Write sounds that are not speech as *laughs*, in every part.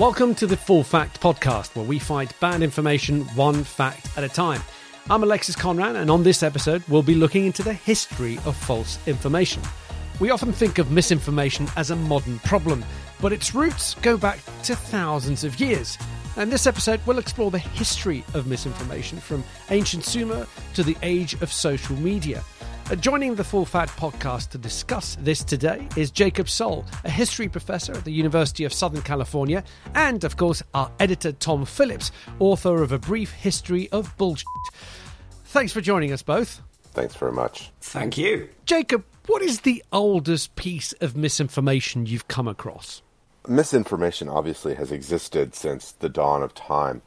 Welcome to the Full Fact Podcast, where we fight bad information one fact at a time. I'm Alexis Conran, and on this episode, we'll be looking into the history of false information. We often think of misinformation as a modern problem, but its roots go back to thousands of years. And this episode, we'll explore the history of misinformation from ancient Sumer to the age of social media. Joining the Full Fact podcast to discuss this today is Jacob Soll, a history professor at the University of Southern California, and of course, our editor Tom Phillips, author of A Brief History of Bullshit. Thanks for joining us both. Thanks very much. Thank you. Jacob, what is the oldest piece of misinformation you've come across? Misinformation obviously has existed since the dawn of time.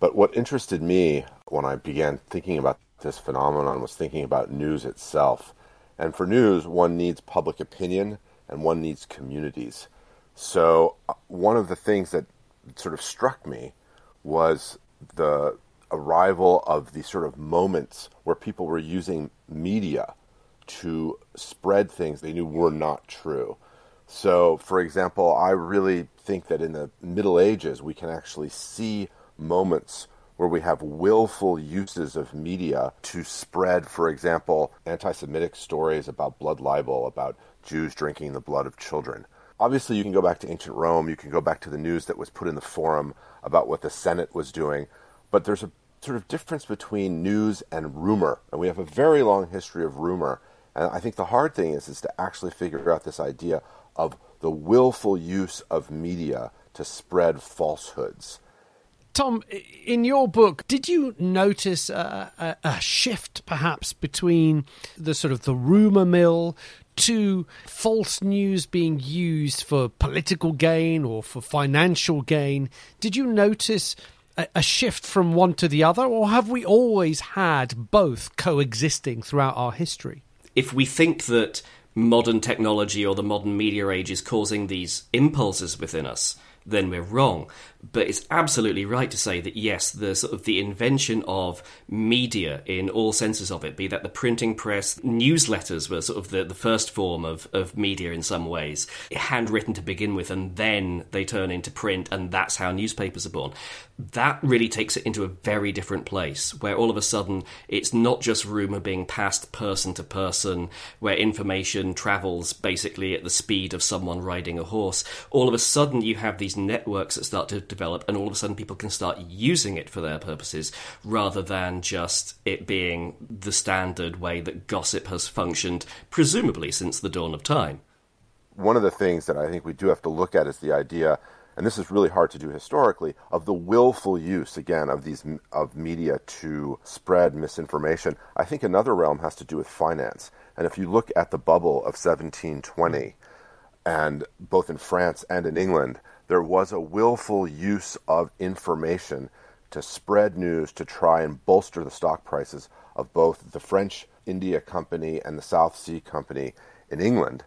But what interested me when I began thinking about this phenomenon was thinking about news itself. And for news, one needs public opinion and one needs communities. So, uh, one of the things that sort of struck me was the arrival of these sort of moments where people were using media to spread things they knew were not true. So, for example, I really think that in the Middle Ages we can actually see moments where we have willful uses of media to spread, for example, anti Semitic stories about blood libel, about Jews drinking the blood of children. Obviously, you can go back to ancient Rome, you can go back to the news that was put in the forum about what the Senate was doing, but there's a sort of difference between news and rumor, and we have a very long history of rumor. And I think the hard thing is, is to actually figure out this idea of the willful use of media to spread falsehoods. Tom, in your book, did you notice a, a, a, shift perhaps between the sort of the rumor mill to false news being used for political gain or for financial gain? Did you notice a, a shift from one to the other, or have we always had both coexisting throughout our history? If we think that modern technology or the modern media age is causing these impulses within us, then we're wrong. But it's absolutely right to say that yes, the sort of the invention of media in all senses of it, be that the printing press, newsletters were sort of the, the first form of, of media in some ways, handwritten to begin with, and then they turn into print, and that's how newspapers are born. That really takes it into a very different place, where all of a sudden it's not just rumor being passed person to person, where information travels basically at the speed of someone riding a horse. All of a sudden you have these networks that start to develop, and all of a sudden people can start using it for their purposes rather than just it being the standard way that gossip has functioned, presumably since the dawn of time. One of the things that I think we do have to look at is the idea, and this is really hard to do historically, of the willful use again of these of media to spread misinformation. I think another realm has to do with finance, and if you look at the bubble of 1720, and both in France and in England, there was a willful use of information to spread news to try and bolster the stock prices of both the French India Company and the South Sea Company in England.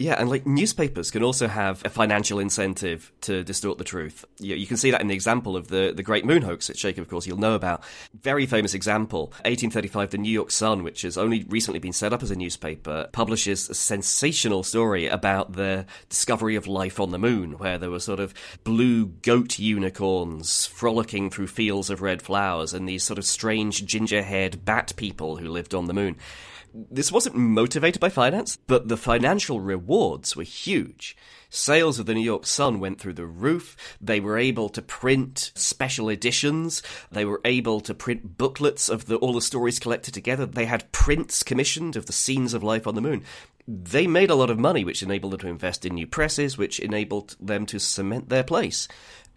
Yeah, and like newspapers can also have a financial incentive to distort the truth. You, you, can see that in the example of the, the Great Moon hoax, which Jacob, of course, you'll know about. Very famous example. 1835, the New York Sun, which has only recently been set up as a newspaper, publishes a sensational story about the discovery of life on the moon, where there were sort of blue goat unicorns frolicking through fields of red flowers and these sort of strange ginger haired bat people who lived on the moon. This wasn't motivated by finance, but the financial rewards were huge. Sales of the New York Sun went through the roof. They were able to print special editions. They were able to print booklets of the, all the stories collected together. They had prints commissioned of the scenes of life on the moon. They made a lot of money, which enabled them to invest in new presses, which enabled them to cement their place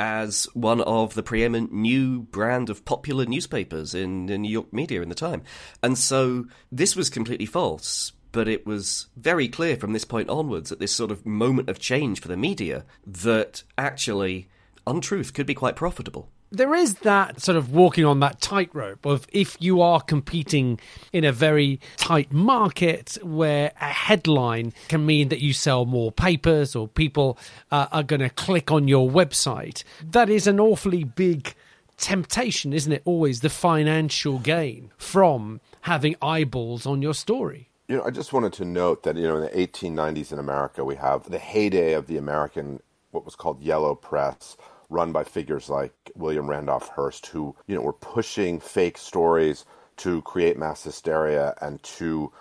as one of the preeminent new brand of popular newspapers in the New York media in the time. And so this was completely false. But it was very clear from this point onwards, at this sort of moment of change for the media, that actually untruth could be quite profitable there is that sort of walking on that tightrope of if you are competing in a very tight market where a headline can mean that you sell more papers or people uh, are going to click on your website. That is an awfully big temptation, isn't it? Always the financial gain from having eyeballs on your story. You know, I just wanted to note that, you know, in the 1890s in America, we have the heyday of the American, what was called yellow press run by figures like William Randolph Hearst, who you know were pushing fake stories to create mass hysteria and to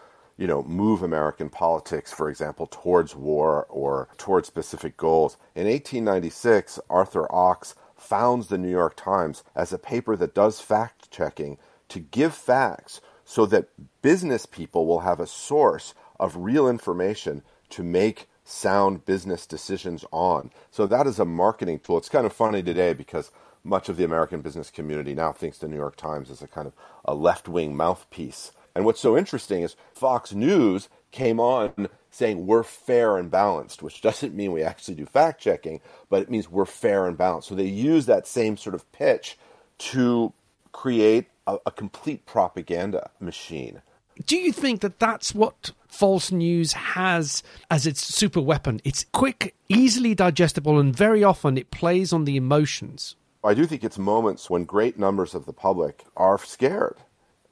you know, move American politics, for example, towards war or towards specific goals. In 1896, Arthur Ochs founds the New York Times as a paper that does fact checking to give facts so that business people will have a source of real information to make sound business decisions on. So that is a marketing tool. It's kind of funny today because much of the American business community now thinks the New York Times is a kind of a left wing mouthpiece and what's so interesting is Fox News came on saying we're fair and balanced, which *laughs* doesn't mean we actually do fact checking, but it means we're fair and balanced. So they use that same sort of pitch to create a, a complete propaganda machine. Do you think that that's what false news has as its super weapon? It's quick, easily digestible, and very often it plays on the emotions. I do think it's moments when great numbers of the public are scared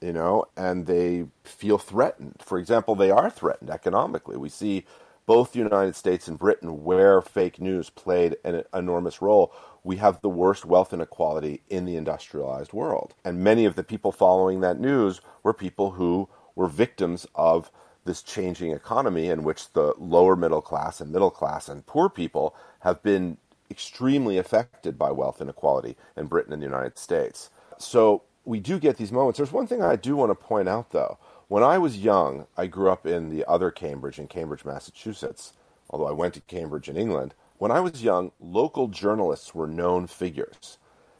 you know, and they feel threatened. For example, they are threatened economically. We see both the United States and Britain, where fake news played an enormous role, we have the worst wealth inequality in the industrialized world. And many of the people following that news were people who were victims of this changing economy in which the lower middle class and middle class and poor people have been extremely affected by wealth inequality in Britain and the United States. So we do get these moments. There's one thing I do want to point out, though. When I was young, I grew up in the other Cambridge, in Cambridge, Massachusetts, although I went to Cambridge in England. When I was young, local journalists were known figures.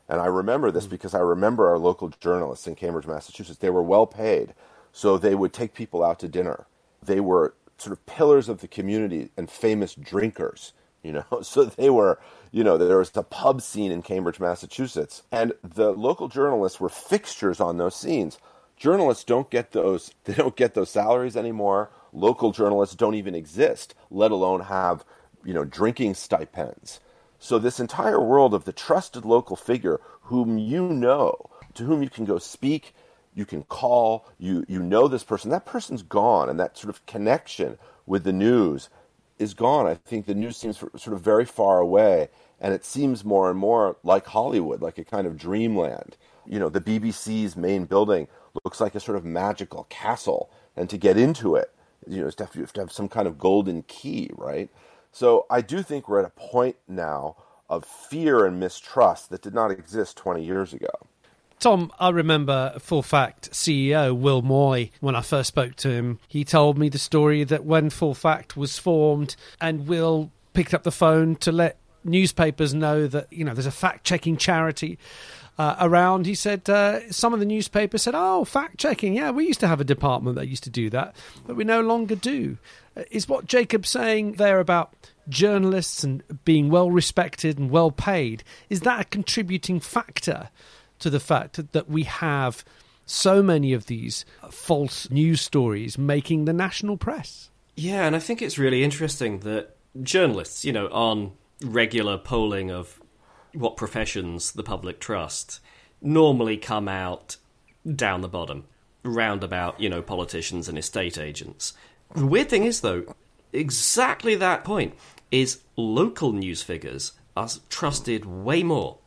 And I remember this mm. because I remember our local journalists in Cambridge, Massachusetts. They were well paid, so they would take people out to dinner. They were sort of pillars of the community and famous drinkers, you know. *laughs* So they were you know, there was a pub scene in Cambridge, Massachusetts, and the local journalists were fixtures on those scenes. Journalists don't get those *laughs* they don't get those salaries anymore. Local journalists don't even exist, let alone have, you know, drinking stipends. So this entire world of the trusted local figure whom you know, to whom you can go speak, you can call, you you know this person, that person's gone and that sort of connection with the news is gone. I think the news seems sort of very far away, and it seems more and more like Hollywood, like a kind of dreamland. You know, the BBC's main building looks like a sort of magical castle, and to get into it, you know, you have to have some kind of golden key, right? So I do think we're at a point now of fear and mistrust that did not exist 20 years ago. Tom, I remember Full Fact CEO Will Moy, when I first spoke to him, he told me the story that when Full Fact was formed and Will picked up the phone to let newspapers know that, you know, there's a fact checking charity. Uh, around, he said uh, some of the newspapers said, "Oh, fact checking. Yeah, we used to have a department that used to do that, but we no longer do." Uh, is what Jacob's saying there about journalists and being well respected and well paid? Is that a contributing factor to the fact that we have so many of these false news stories making the national press. Yeah, and I think it's really interesting that journalists, you know, on regular polling of what professions the public trust, normally come out down the bottom, round about, you know, politicians and estate agents. The weird thing is, though, exactly that point is local news figures are trusted way more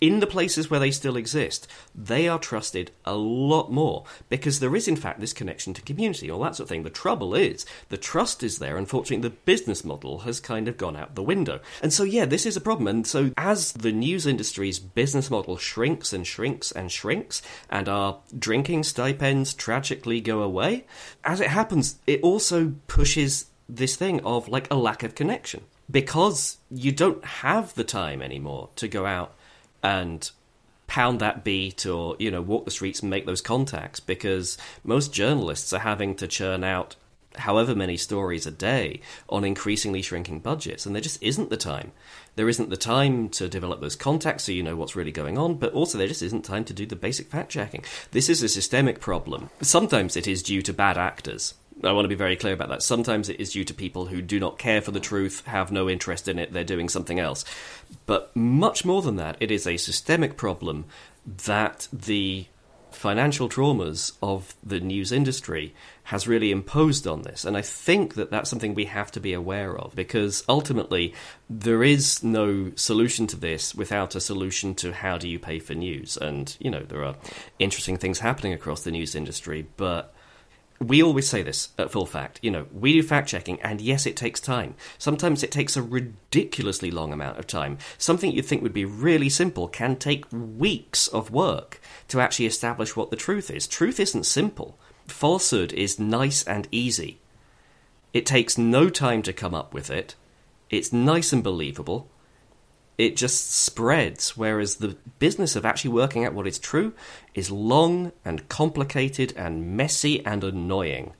in the places where they still exist, they are trusted a lot more because there is, in fact, this connection to community, all that sort of thing. The trouble is, the trust is there. Unfortunately, the business model has kind of gone out the window. And so, yeah, this is a problem. And so, as the news industry's business model shrinks and shrinks and shrinks, and our drinking stipends tragically go away, as it happens, it also pushes this thing of like a lack of connection because you don't have the time anymore to go out and pound that beat or you know walk the streets and make those contacts because most journalists are having to churn out however many stories a day on increasingly shrinking budgets and there just isn't the time. There isn't the time to develop those contacts so you know what's really going on but also there just isn't time to do the basic fact checking this is a systemic problem. Sometimes it is due to bad actors I want to be very clear about that. Sometimes it is due to people who do not care for the truth, have no interest in it, they're doing something else. But much more than that, it is a systemic problem that the financial traumas of the news industry has really imposed on this. And I think that that's something we have to be aware of because ultimately there is no solution to this without a solution to how do you pay for news. And, you know, there are interesting things happening across the news industry, but we always say this at Full Fact. You know, we do fact checking, and yes, it takes time. Sometimes it takes a ridiculously long amount of time. Something you'd think would be really simple can take weeks of work to actually establish what the truth is. Truth isn't simple, falsehood is nice and easy. It takes no time to come up with it, it's nice and believable, it just spreads. Whereas the business of actually working out what is true is long and complicated and messy and annoying.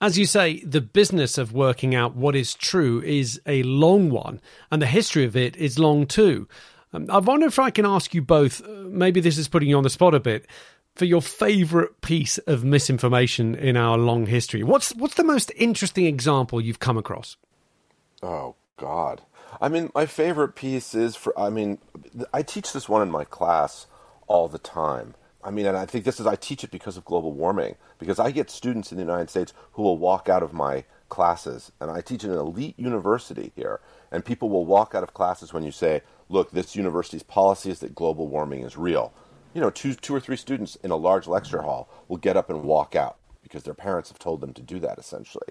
As you say, the business of working out what is true is a long one, and the history of it is long too. Um, I wonder if I can ask you both, uh, maybe this is putting you on the spot a bit, for your favourite piece of misinformation in our long history. What's, what's the most interesting example you've come across? Oh, God. I mean, my favorite piece is for, I mean, I teach this one in my class all the time. I mean, and I think this is, I teach it because of global warming, because I get students in the United States who will walk out of my classes, and I teach at an elite university here, and people will walk out of classes when you say, look, this university's policy is that global warming is real. You know, two, two or three students in a large lecture hall will get up and walk out because their parents have told them to do that, essentially.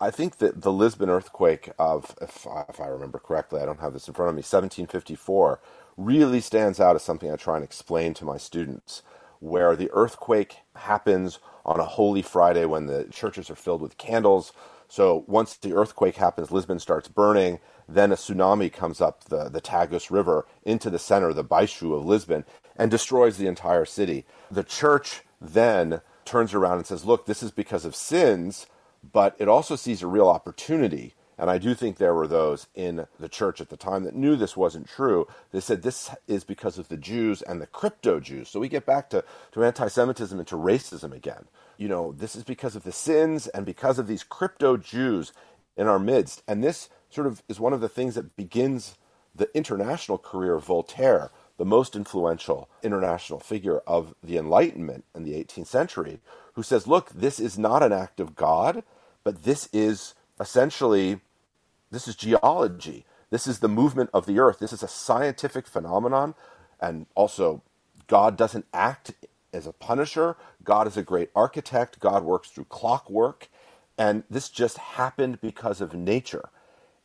I think that the Lisbon earthquake of, if I, if I remember correctly, I don't have this in front of me, 1754, really stands out as something I try and explain to my students, where the earthquake happens on a Holy Friday when the churches are filled with candles. So once the earthquake happens, Lisbon starts burning. Then a tsunami comes up the, the Tagus River into the center, the Baixo of Lisbon, and destroys the entire city. The church then turns around and says, Look, this is because of sins but it also sees a real opportunity. And I do think there were those in the church at the time that knew this wasn't true. They said this is because of the Jews and the crypto Jews. So we get back to, to anti Semitism and to racism again. You know, this is because of the sins and because of these crypto Jews in our midst. And this sort of is one of the things that begins the international career of Voltaire, the most influential international figure of the Enlightenment in the 18th century, who says, look, this is not an act of God but this is essentially this is geology. This is the movement of the earth. This is a scientific phenomenon, and also God doesn't act as a punisher. God is a great architect. God works through clockwork, and this just happened because of nature.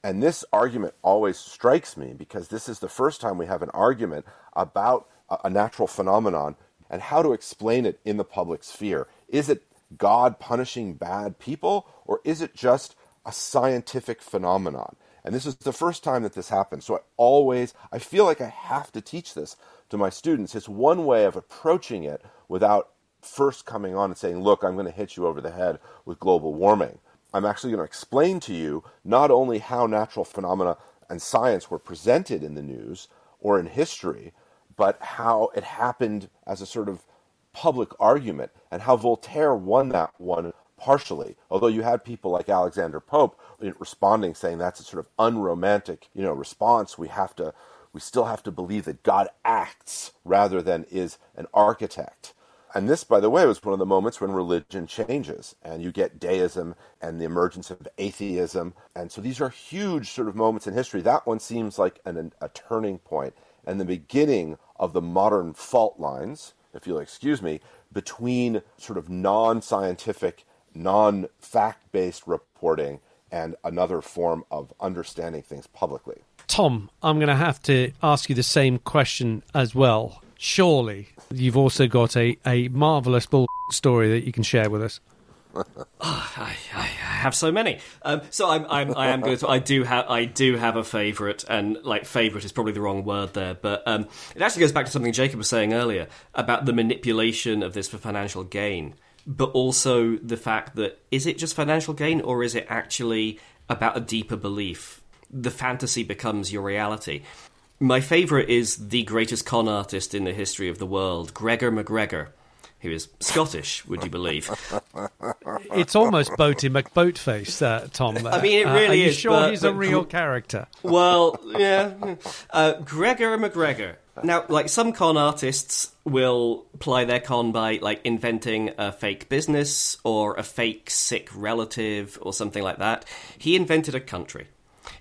And this argument always strikes me because this is the first time we have an argument about a natural phenomenon and how to explain it in the public sphere. Is it God punishing bad people, or is it just a scientific phenomenon? And this is the first time that this happens. So I always, I feel like I have to teach this to my students. It's one way of approaching it without first coming on and saying, look, I'm going to hit you over the head with global warming. I'm actually going to explain to you not only how natural phenomena and science were presented in the news or in history, but how it happened as a sort of public argument and how Voltaire won that one partially. Although you had people like Alexander Pope responding saying that's a sort of unromantic, you know, response. We have to we still have to believe that God acts rather than is an architect. And this, by the way, was one of the moments when religion changes and you get deism and the emergence of atheism. And so these are huge sort of moments in history. That one seems like an, a turning point and the beginning of the modern fault lines if you'll excuse me, between sort of non scientific, non fact based reporting and another form of understanding things publicly. Tom, I'm going to have to ask you the same question as well. Surely you've also got a, a marvelous bull story that you can share with us. oh, *laughs* I, I, have so many. Um, so I'm, I'm, I am going to. I do have, I do have a favourite, and like favourite is probably the wrong word there, but um, it actually goes back to something Jacob was saying earlier about the manipulation of this for financial gain, but also the fact that is it just financial gain or is it actually about a deeper belief? The fantasy becomes your reality. My favourite is the greatest con artist in the history of the world, Gregor MacGregor who is Scottish, would you believe? *laughs* It's almost Boaty McBoatface, uh, Tom. I mean, it really uh, are you is. sure but, he's but, a real character? Well, yeah. Uh, Gregor MacGregor now, like some con artists will ply their con by like inventing a fake business or a fake sick relative or something like that. He invented a country.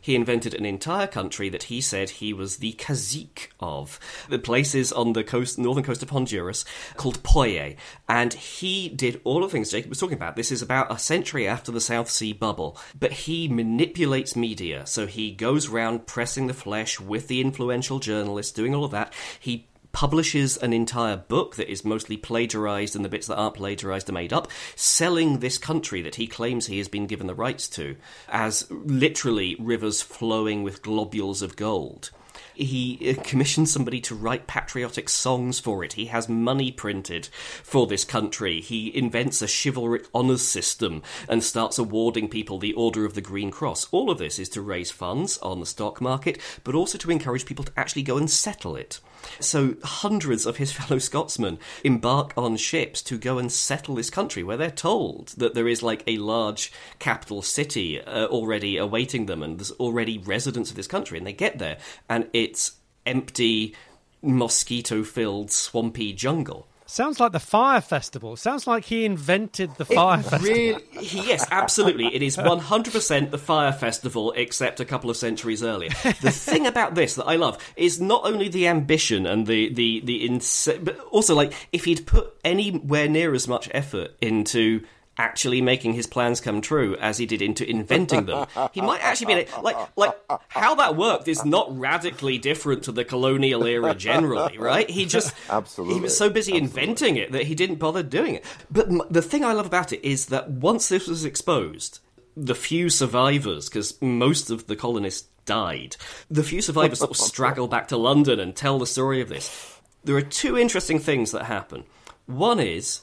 He invented an entire country that he said he was the cacique of. The places on the coast, northern coast of Honduras, called Poyais. And he did all the things Jacob was talking about. This is about a century after the South Sea bubble. But he manipulates media. So he goes round pressing the flesh with the influential journalists, doing all of that. He publishes an entire book that is mostly plagiarized and the bits that aren't plagiarized are made up, selling this country that he claims he has been given the rights to as literally rivers flowing with globules of gold. He uh, commissions somebody to write patriotic songs for it. He has money printed for this country. He invents a chivalric honours system and starts awarding people the Order of the Green Cross. All of this is to raise funds on the stock market, but also to encourage people to actually go and settle it. So hundreds of his *laughs* fellow Scotsmen embark on ships to go and settle this country where they're told that there is like a large capital city uh, already awaiting them and there's already residents of this country and they get there and it's empty mosquito filled swampy jungle Sounds like the Fyre Festival. Sounds like he invented the Fyre it Festival. Really, yes, absolutely. It is 100% the Fyre Festival, except a couple of centuries earlier. The *laughs* thing about this that I love is not only the ambition and the the the ins- but also like if he'd put anywhere near as much effort into actually making his plans come true as he did into inventing them. He might actually be like like how that worked is not radically different to the colonial era generally, right? He just Absolutely. he was so busy Absolutely. inventing it that he didn't bother doing it. But m- the thing I love about it is that once this was exposed, the few survivors, because most of the colonists died, the few survivors sort of *laughs* straggle back to London and tell the story of this. There are two interesting things that happen. One is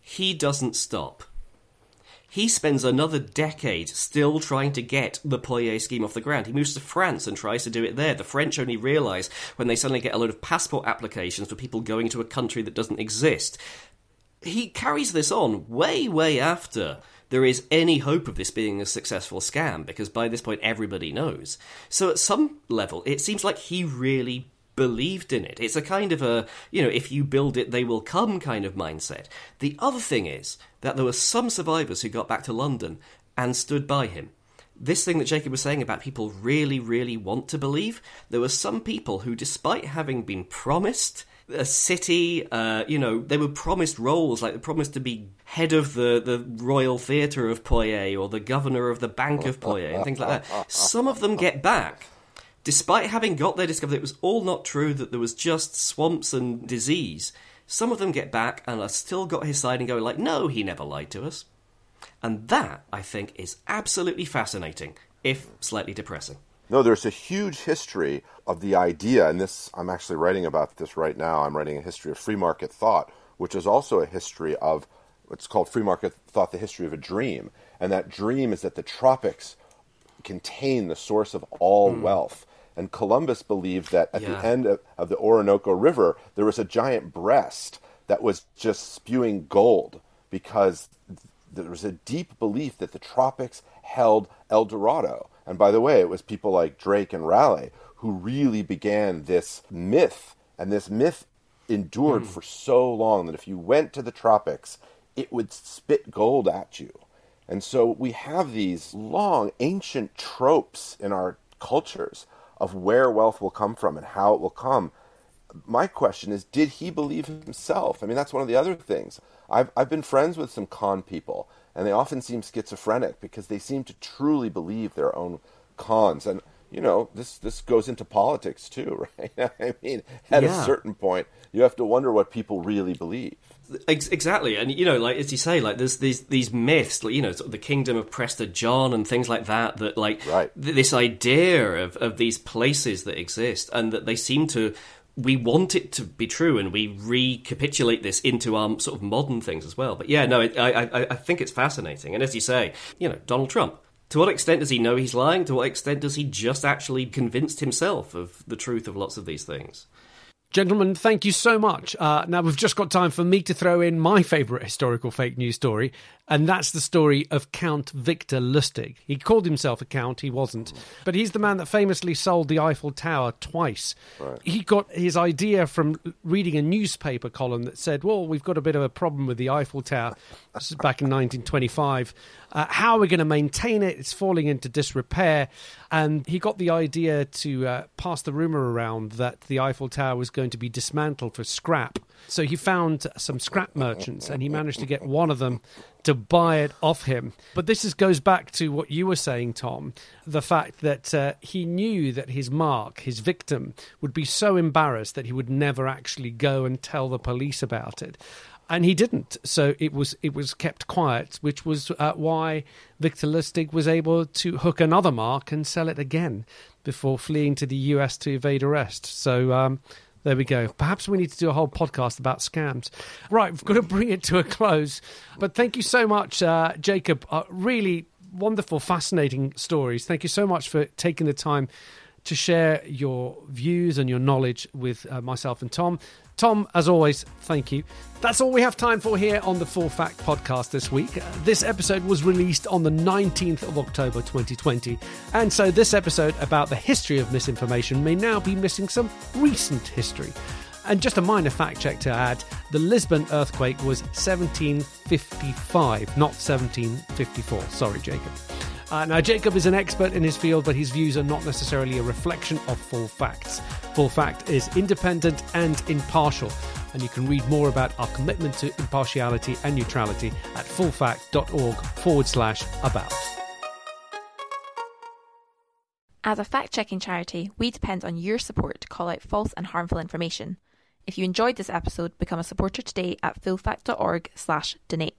he doesn't stop. He spends another decade still trying to get the Poyais scheme off the ground. He moves to France and tries to do it there. The French only realise when they suddenly get a load of passport applications for people going to a country that doesn't exist. He carries this on way, way after there is any hope of this being a successful scam, because by this point everybody knows. So at some level, it seems like he really believed in it. It's a kind of a, you know, if you build it, they will come kind of mindset. The other thing is that there were some survivors who got back to London and stood by him. This thing that Jacob was saying about people really, really want to believe, there were some people who, despite having been promised a city, uh, you know, they were promised roles, like they promised to be head of the, the Royal Theatre of Poyais or the governor of the Bank of Poyais and things like that. Some of them get back despite having got there, discovered it was all not true, that there was just swamps and disease, some of them get back and are still got his side and go like, no, he never lied to us. And that, I think, is absolutely fascinating, if slightly depressing. No, there's a huge history of the idea, and this I'm actually writing about this right now. I'm writing a history of free market thought, which is also a history of what's called free market thought, the history of a dream. And that dream is that the tropics contain the source of all hmm. wealth. And Columbus believed that at Yeah. the end of, of the Orinoco River, there was a giant breast that was just spewing gold because there was a deep belief that the tropics held El Dorado. And by the way, it was people like Drake and Raleigh who really began this myth. And this myth endured hmm. for so long that if you went to the tropics, it would spit gold at you. And so we have these long, ancient tropes in our cultures of where wealth will come from and how it will come. My question is, did he believe himself? I mean, that's one of the other things. I've, I've been friends with some con people, and they often seem schizophrenic because they seem to truly believe their own cons. And, you know, this, this goes into politics too, *laughs* right? I mean, at Yeah. a certain point, you have to wonder what people really believe. Exactly, and you know, like as you say, like there's these these myths, like you know, sort of the kingdom of Prester John and things like that. That like Right. th- this idea of of these places that exist, and that they seem to. We want it to be true, and we recapitulate this into our sort of modern things as well. But yeah, no, it, I, I I think it's fascinating, and as you say, you know, Donald Trump. To what extent does he know he's lying? To what extent does he just actually convinced himself of the truth of lots of these things? Gentlemen, thank you so much. Uh, now, we've just got time for me to throw in my favourite historical fake news story, and that's the story of Count Victor Lustig. He called himself a count, he wasn't, but he's the man that famously sold the Eiffel Tower twice. Right. He got his idea from reading a newspaper column that said, Well, we've got a bit of a problem with the Eiffel Tower. This is back in 1925. Uh, how are we going to maintain it? It's falling into disrepair. And he got the idea to uh, pass the rumour around that the Eiffel Tower was going to be dismantled for scrap. So he found some scrap merchants and he managed to get one of them to buy it off him. But this is, goes back to what you were saying, Tom the fact that uh, he knew that his mark, his victim, would be so embarrassed that he would never actually go and tell the police about it and he didn't. So it was it was kept quiet, which was uh, why Victor Lustig was able to hook another mark and sell it again before fleeing to the US to evade arrest. So. Um, there we go. Perhaps we need to do a whole podcast about scams. Right, we've got to bring it to a close. But thank you so much, uh, Jacob. Uh, really wonderful, fascinating stories. Thank you so much for taking the time to share your views and your knowledge with uh, myself and Tom. Tom, as always, thank you. That's all we have time for here on the Full Fact podcast this week. Uh, this episode was released on the 19th of October 2020, and so this episode about the history of misinformation may now be missing some recent history. And just a minor fact check to add the Lisbon earthquake was 1755, not 1754. Sorry, Jacob. Uh, now, Jacob is an expert in his field, but his views are not necessarily a reflection of full facts. Full Fact is independent and impartial, and you can read more about our commitment to impartiality and neutrality at fullfact.org forward slash about. As a fact checking charity, we depend on your support to call out false and harmful information. If you enjoyed this episode, become a supporter today at fullfact.org slash donate.